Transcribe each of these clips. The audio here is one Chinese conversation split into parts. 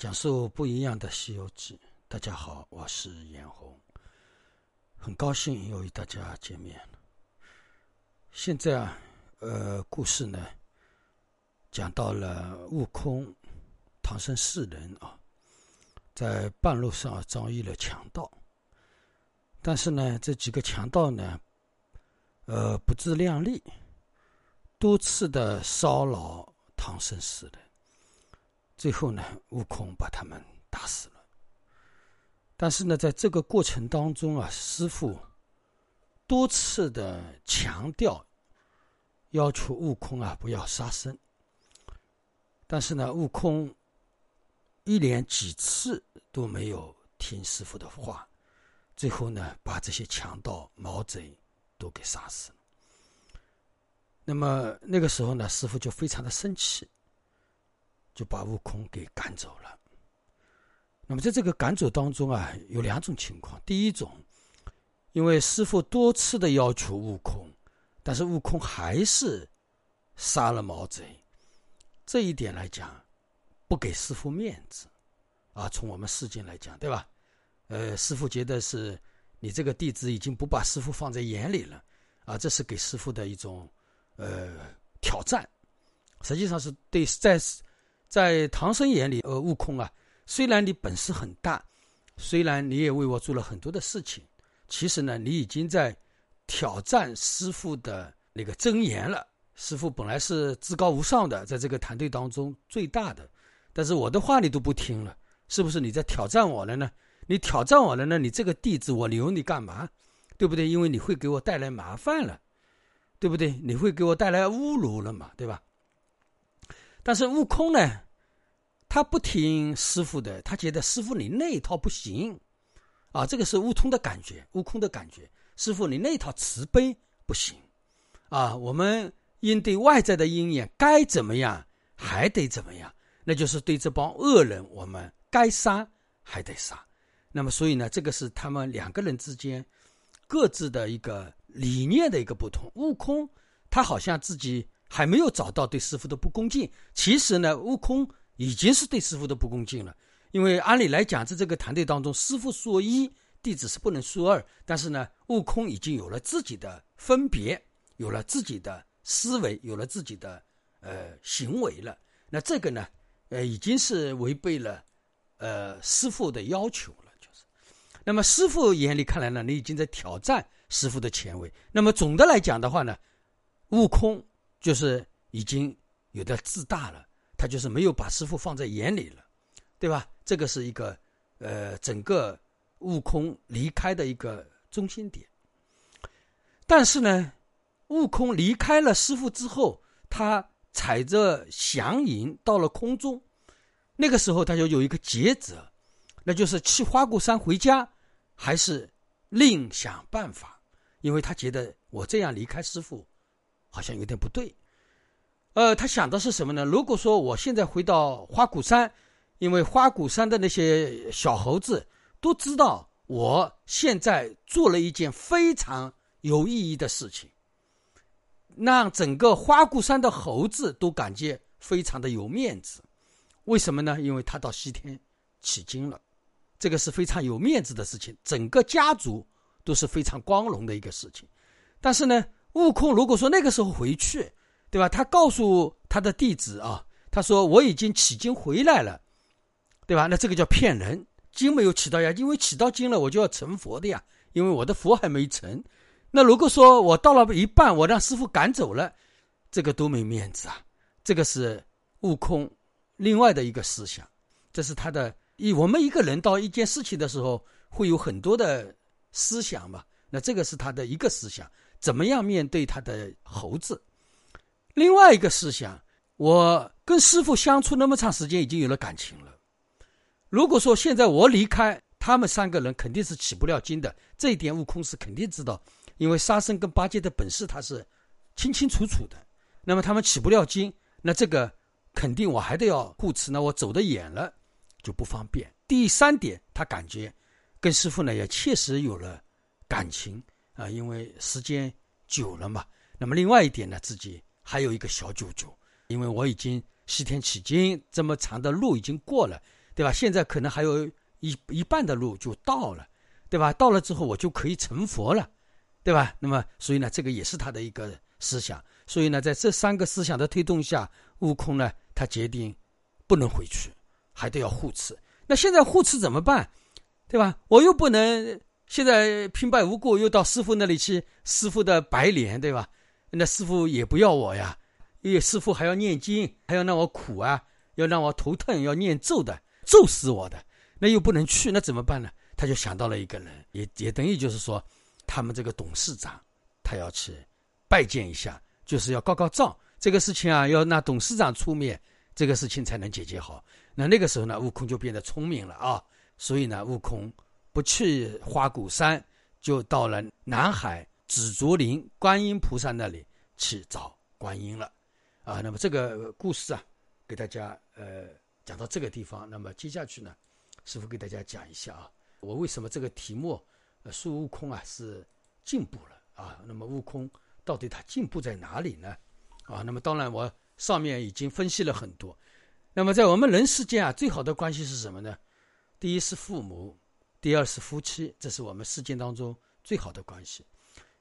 讲述不一样的《西游记》。大家好，我是严红，很高兴又与大家见面。现在啊，呃，故事呢讲到了悟空、唐僧四人啊，在半路上遭遇了强盗，但是呢，这几个强盗呢，呃，不自量力，多次的骚扰唐僧四人。最后呢，悟空把他们打死了。但是呢，在这个过程当中啊，师傅多次的强调，要求悟空啊不要杀生。但是呢，悟空一连几次都没有听师傅的话，最后呢，把这些强盗、毛贼都给杀死了。那么那个时候呢，师傅就非常的生气。就把悟空给赶走了。那么在这个赶走当中啊，有两种情况。第一种，因为师傅多次的要求悟空，但是悟空还是杀了毛贼，这一点来讲，不给师傅面子啊。从我们世间来讲，对吧？呃，师傅觉得是你这个弟子已经不把师傅放在眼里了啊，这是给师傅的一种呃挑战。实际上是对在。在唐僧眼里，呃，悟空啊，虽然你本事很大，虽然你也为我做了很多的事情，其实呢，你已经在挑战师傅的那个真言了。师傅本来是至高无上的，在这个团队当中最大的，但是我的话你都不听了，是不是你在挑战我了呢？你挑战我了呢？你这个弟子我留你干嘛？对不对？因为你会给我带来麻烦了，对不对？你会给我带来侮辱了嘛？对吧？但是悟空呢，他不听师傅的，他觉得师傅你那一套不行，啊，这个是悟空的感觉，悟空的感觉，师傅你那一套慈悲不行，啊，我们应对外在的因缘该怎么样还得怎么样，那就是对这帮恶人，我们该杀还得杀。那么，所以呢，这个是他们两个人之间各自的一个理念的一个不同。悟空他好像自己。还没有找到对师傅的不恭敬，其实呢，悟空已经是对师傅的不恭敬了。因为按理来讲，在这个团队当中，师傅说一，弟子是不能说二。但是呢，悟空已经有了自己的分别，有了自己的思维，有了自己的呃行为了。那这个呢，呃，已经是违背了呃师傅的要求了。就是，那么师傅眼里看来呢，你已经在挑战师傅的前卫。那么总的来讲的话呢，悟空。就是已经有点自大了，他就是没有把师傅放在眼里了，对吧？这个是一个呃，整个悟空离开的一个中心点。但是呢，悟空离开了师傅之后，他踩着祥云到了空中，那个时候他就有一个抉择，那就是去花果山回家，还是另想办法，因为他觉得我这样离开师傅。好像有点不对，呃，他想的是什么呢？如果说我现在回到花果山，因为花果山的那些小猴子都知道我现在做了一件非常有意义的事情，让整个花果山的猴子都感觉非常的有面子。为什么呢？因为他到西天取经了，这个是非常有面子的事情，整个家族都是非常光荣的一个事情。但是呢？悟空如果说那个时候回去，对吧？他告诉他的弟子啊，他说我已经取经回来了，对吧？那这个叫骗人，经没有取到呀，因为取到经了，我就要成佛的呀，因为我的佛还没成。那如果说我到了一半，我让师傅赶走了，这个多没面子啊！这个是悟空另外的一个思想，这是他的。一我们一个人到一件事情的时候，会有很多的思想嘛，那这个是他的一个思想。怎么样面对他的猴子？另外一个思想，我跟师傅相处那么长时间，已经有了感情了。如果说现在我离开，他们三个人肯定是起不了劲的。这一点悟空是肯定知道，因为沙僧跟八戒的本事他是清清楚楚的。那么他们起不了劲，那这个肯定我还得要护持。那我走得远了就不方便。第三点，他感觉跟师傅呢也确实有了感情。啊，因为时间久了嘛，那么另外一点呢，自己还有一个小九九，因为我已经西天取经这么长的路已经过了，对吧？现在可能还有一一半的路就到了，对吧？到了之后我就可以成佛了，对吧？那么所以呢，这个也是他的一个思想。所以呢，在这三个思想的推动下，悟空呢，他决定不能回去，还得要护持。那现在护持怎么办？对吧？我又不能现在平白无故又到师傅那里去，师傅的白脸，对吧？那师傅也不要我呀，因为师傅还要念经，还要让我苦啊，要让我头疼，要念咒的，咒死我的。那又不能去，那怎么办呢？他就想到了一个人，也也等于就是说，他们这个董事长，他要去拜见一下。就是要告告状，这个事情啊，要那董事长出面，这个事情才能解决好。那那个时候呢，悟空就变得聪明了啊，所以呢，悟空不去花果山，就到了南海紫竹林观音菩萨那里去找观音了啊。那么这个故事啊，给大家呃讲到这个地方，那么接下去呢，师傅给大家讲一下啊，我为什么这个题目呃孙悟空啊是进步了啊？那么悟空。到底他进步在哪里呢？啊，那么当然我上面已经分析了很多。那么在我们人世间啊，最好的关系是什么呢？第一是父母，第二是夫妻，这是我们世间当中最好的关系。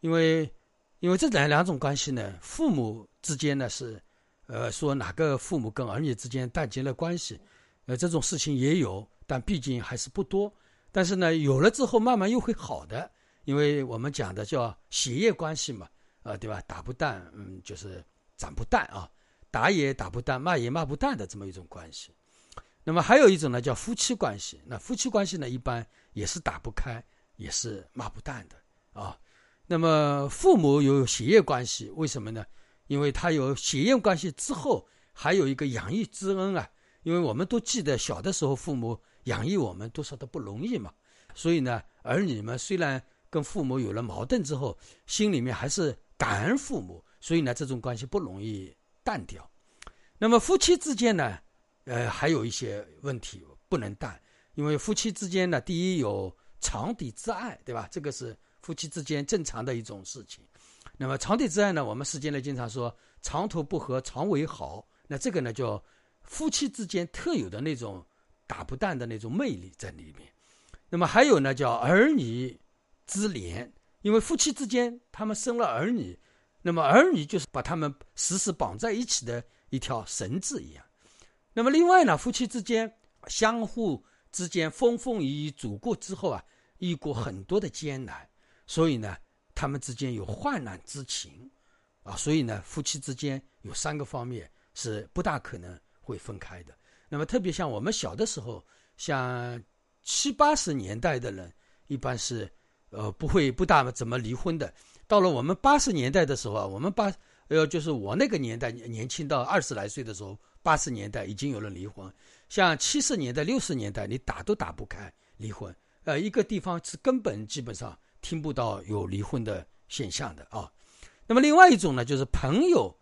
因为，因为这两两种关系呢，父母之间呢是，呃，说哪个父母跟儿女之间断绝了关系，呃，这种事情也有，但毕竟还是不多。但是呢，有了之后慢慢又会好的，因为我们讲的叫血液关系嘛。啊，对吧？打不淡，嗯，就是长不淡啊，打也打不淡，骂也骂不淡的这么一种关系。那么还有一种呢，叫夫妻关系。那夫妻关系呢，一般也是打不开，也是骂不淡的啊。那么父母有血缘关系，为什么呢？因为他有血缘关系之后，还有一个养育之恩啊。因为我们都记得小的时候，父母养育我们多少都不容易嘛。所以呢，儿女们虽然跟父母有了矛盾之后，心里面还是。感恩父母，所以呢，这种关系不容易淡掉。那么夫妻之间呢，呃，还有一些问题不能淡，因为夫妻之间呢，第一有长底之爱，对吧？这个是夫妻之间正常的一种事情。那么长底之爱呢，我们世间呢经常说长途不和长为好，那这个呢叫夫妻之间特有的那种打不淡的那种魅力在里面。那么还有呢叫儿女之连。因为夫妻之间，他们生了儿女，那么儿女就是把他们时时绑在一起的一条绳子一样。那么另外呢，夫妻之间相互之间风风雨雨走过之后啊，遇过很多的艰难，所以呢，他们之间有患难之情，啊，所以呢，夫妻之间有三个方面是不大可能会分开的。那么特别像我们小的时候，像七八十年代的人，一般是。呃，不会不大怎么离婚的。到了我们八十年代的时候啊，我们八呃，就是我那个年代年轻到二十来岁的时候，八十年代已经有了离婚。像七十年代、六十年代，你打都打不开离婚。呃，一个地方是根本基本上听不到有离婚的现象的啊。那么另外一种呢，就是朋友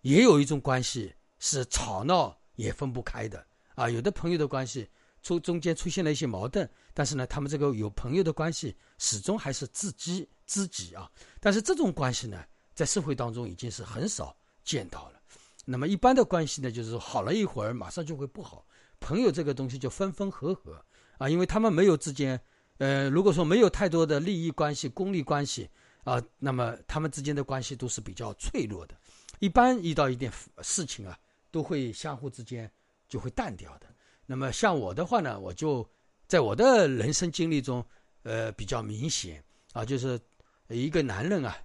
也有一种关系是吵闹也分不开的啊。有的朋友的关系。出中间出现了一些矛盾，但是呢，他们这个有朋友的关系始终还是知己知己啊。但是这种关系呢，在社会当中已经是很少见到了。那么一般的关系呢，就是好了一会儿，马上就会不好。朋友这个东西就分分合合啊，因为他们没有之间，呃，如果说没有太多的利益关系、功利关系啊，那么他们之间的关系都是比较脆弱的。一般遇到一点事情啊，都会相互之间就会淡掉的。那么像我的话呢，我就在我的人生经历中，呃，比较明显啊，就是一个男人啊，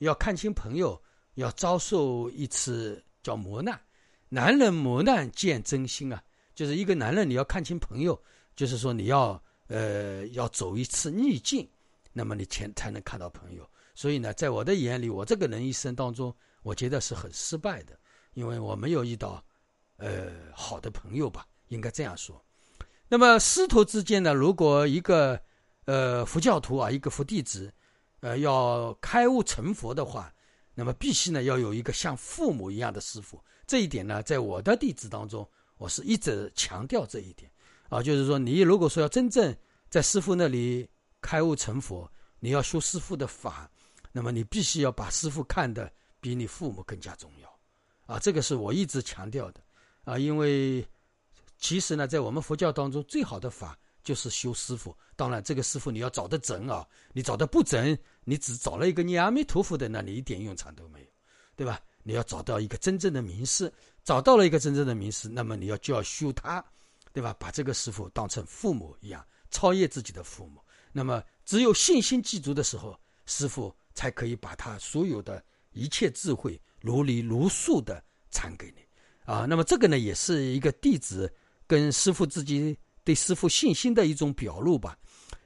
要看清朋友，要遭受一次叫磨难。男人磨难见真心啊，就是一个男人你要看清朋友，就是说你要呃要走一次逆境，那么你才才能看到朋友。所以呢，在我的眼里，我这个人一生当中，我觉得是很失败的，因为我没有遇到呃好的朋友吧。应该这样说，那么师徒之间呢？如果一个呃佛教徒啊，一个佛弟子，呃要开悟成佛的话，那么必须呢要有一个像父母一样的师傅。这一点呢，在我的弟子当中，我是一直强调这一点啊，就是说你如果说要真正在师傅那里开悟成佛，你要修师傅的法，那么你必须要把师傅看得比你父母更加重要啊。这个是我一直强调的啊，因为。其实呢，在我们佛教当中，最好的法就是修师傅。当然，这个师傅你要找的准啊，你找的不准，你只找了一个念阿弥陀佛的，那你一点用场都没有，对吧？你要找到一个真正的名师，找到了一个真正的名师，那么你要就要修他，对吧？把这个师傅当成父母一样，超越自己的父母。那么，只有信心具足的时候，师傅才可以把他所有的一切智慧如理如数的传给你啊。那么，这个呢，也是一个弟子。跟师傅自己对师傅信心的一种表露吧。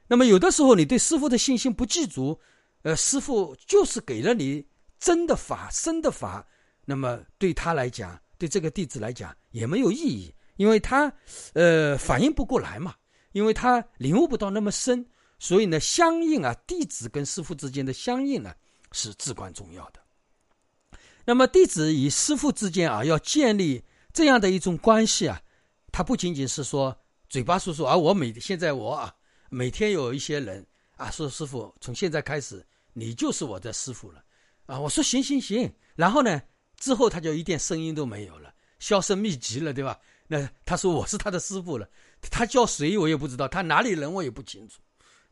那么有的时候你对师傅的信心不具足，呃，师傅就是给了你真的法、深的法，那么对他来讲，对这个弟子来讲也没有意义，因为他呃反应不过来嘛，因为他领悟不到那么深，所以呢，相应啊，弟子跟师傅之间的相应呢是至关重要的。那么弟子与师傅之间啊，要建立这样的一种关系啊。他不仅仅是说嘴巴说说，而我每现在我啊，每天有一些人啊说师傅，从现在开始你就是我的师傅了，啊，我说行行行，然后呢之后他就一点声音都没有了，销声匿迹了，对吧？那他说我是他的师傅了，他叫谁我也不知道，他哪里人我也不清楚，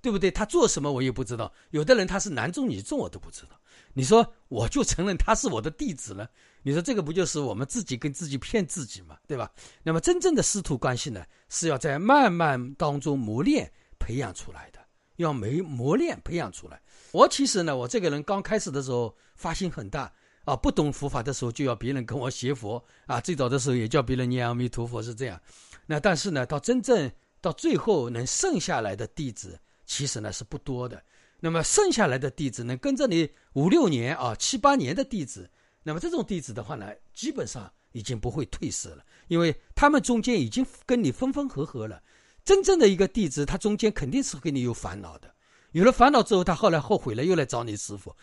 对不对？他做什么我也不知道，有的人他是男众女众我都不知道，你说我就承认他是我的弟子了。你说这个不就是我们自己跟自己骗自己嘛，对吧？那么真正的师徒关系呢，是要在慢慢当中磨练培养出来的，要没磨练培养出来。我其实呢，我这个人刚开始的时候发心很大啊，不懂佛法的时候就要别人跟我学佛啊，最早的时候也叫别人念阿弥陀佛是这样。那但是呢，到真正到最后能剩下来的弟子，其实呢是不多的。那么剩下来的弟子能跟着你五六年啊、七八年的弟子。那么这种弟子的话呢，基本上已经不会退失了，因为他们中间已经跟你分分合合了。真正的一个弟子，他中间肯定是跟你有烦恼的。有了烦恼之后，他后来后悔了，又来找你师傅。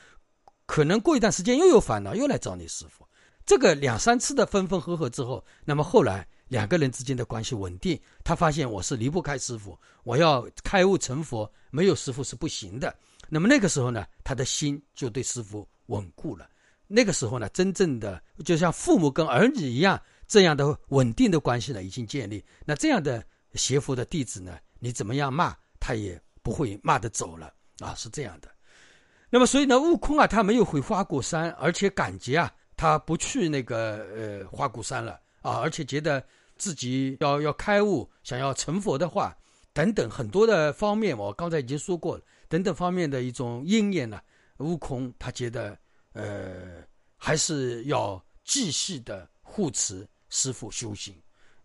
可能过一段时间又有烦恼，又来找你师傅。这个两三次的分分合合之后，那么后来两个人之间的关系稳定，他发现我是离不开师傅，我要开悟成佛，没有师傅是不行的。那么那个时候呢，他的心就对师傅稳固了。那个时候呢，真正的就像父母跟儿女一样，这样的稳定的关系呢已经建立。那这样的邪佛的弟子呢，你怎么样骂他也不会骂得走了啊，是这样的。那么所以呢，悟空啊，他没有回花果山，而且感觉啊，他不去那个呃花果山了啊，而且觉得自己要要开悟，想要成佛的话，等等很多的方面，我刚才已经说过了，等等方面的一种因缘呢，悟空他觉得。呃，还是要继续的护持师傅修行。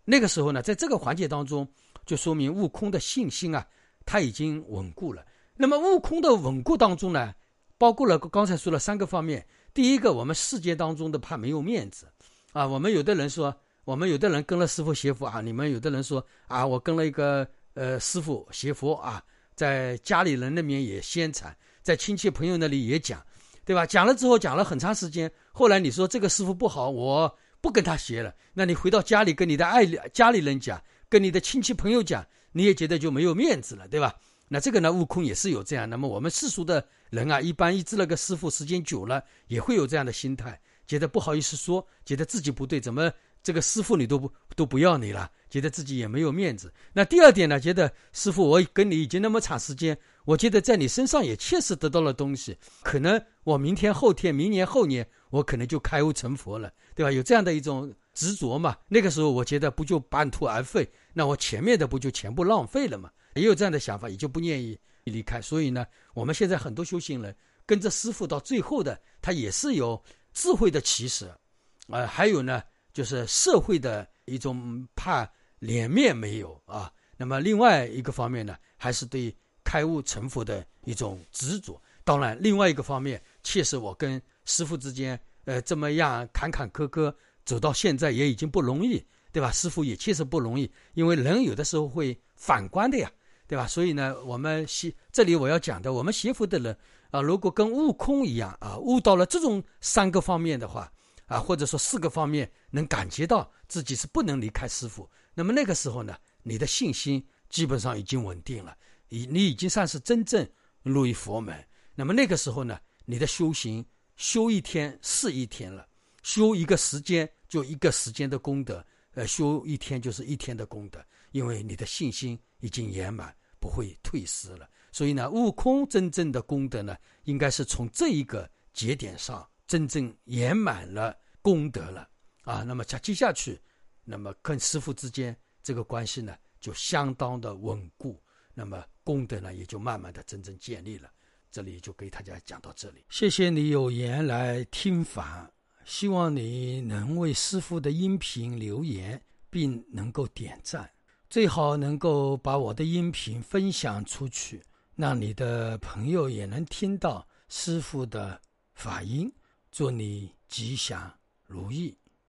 那个时候呢，在这个环节当中，就说明悟空的信心啊，他已经稳固了。那么悟空的稳固当中呢，包括了刚才说了三个方面。第一个，我们世界当中的怕没有面子啊。我们有的人说，我们有的人跟了师傅学佛啊，你们有的人说啊，我跟了一个呃师傅学佛啊，在家里人那边也宣传，在亲戚朋友那里也讲。对吧？讲了之后，讲了很长时间。后来你说这个师傅不好，我不跟他学了。那你回到家里跟你的爱家里人讲，跟你的亲戚朋友讲，你也觉得就没有面子了，对吧？那这个呢，悟空也是有这样。那么我们世俗的人啊，一般一知了个师傅，时间久了也会有这样的心态，觉得不好意思说，觉得自己不对，怎么这个师傅你都不都不要你了，觉得自己也没有面子。那第二点呢，觉得师傅我跟你已经那么长时间。我觉得在你身上也确实得到了东西，可能我明天、后天、明年、后年，我可能就开悟成佛了，对吧？有这样的一种执着嘛？那个时候我觉得不就半途而废？那我前面的不就全部浪费了嘛？也有这样的想法，也就不愿意离开。所以呢，我们现在很多修行人跟着师傅到最后的，他也是有智慧的起始，啊，还有呢，就是社会的一种怕脸面没有啊。那么另外一个方面呢，还是对。开悟成佛的一种执着，当然，另外一个方面，确实我跟师傅之间，呃，这么样坎坎坷坷走到现在也已经不容易，对吧？师傅也确实不容易，因为人有的时候会反观的呀，对吧？所以呢，我们学这里我要讲的，我们学佛的人啊，如果跟悟空一样啊，悟到了这种三个方面的话，啊，或者说四个方面，能感觉到自己是不能离开师傅，那么那个时候呢，你的信心基本上已经稳定了。你你已经算是真正入于佛门，那么那个时候呢，你的修行修一天是一天了，修一个时间就一个时间的功德，呃，修一天就是一天的功德，因为你的信心已经圆满，不会退失了。所以呢，悟空真正的功德呢，应该是从这一个节点上真正圆满了功德了啊。那么接接下去，那么跟师傅之间这个关系呢，就相当的稳固，那么功德呢，也就慢慢的真正建立了。这里就给大家讲到这里，谢谢你有缘来听法。希望你能为师傅的音频留言，并能够点赞，最好能够把我的音频分享出去，让你的朋友也能听到师傅的法音。祝你吉祥如意。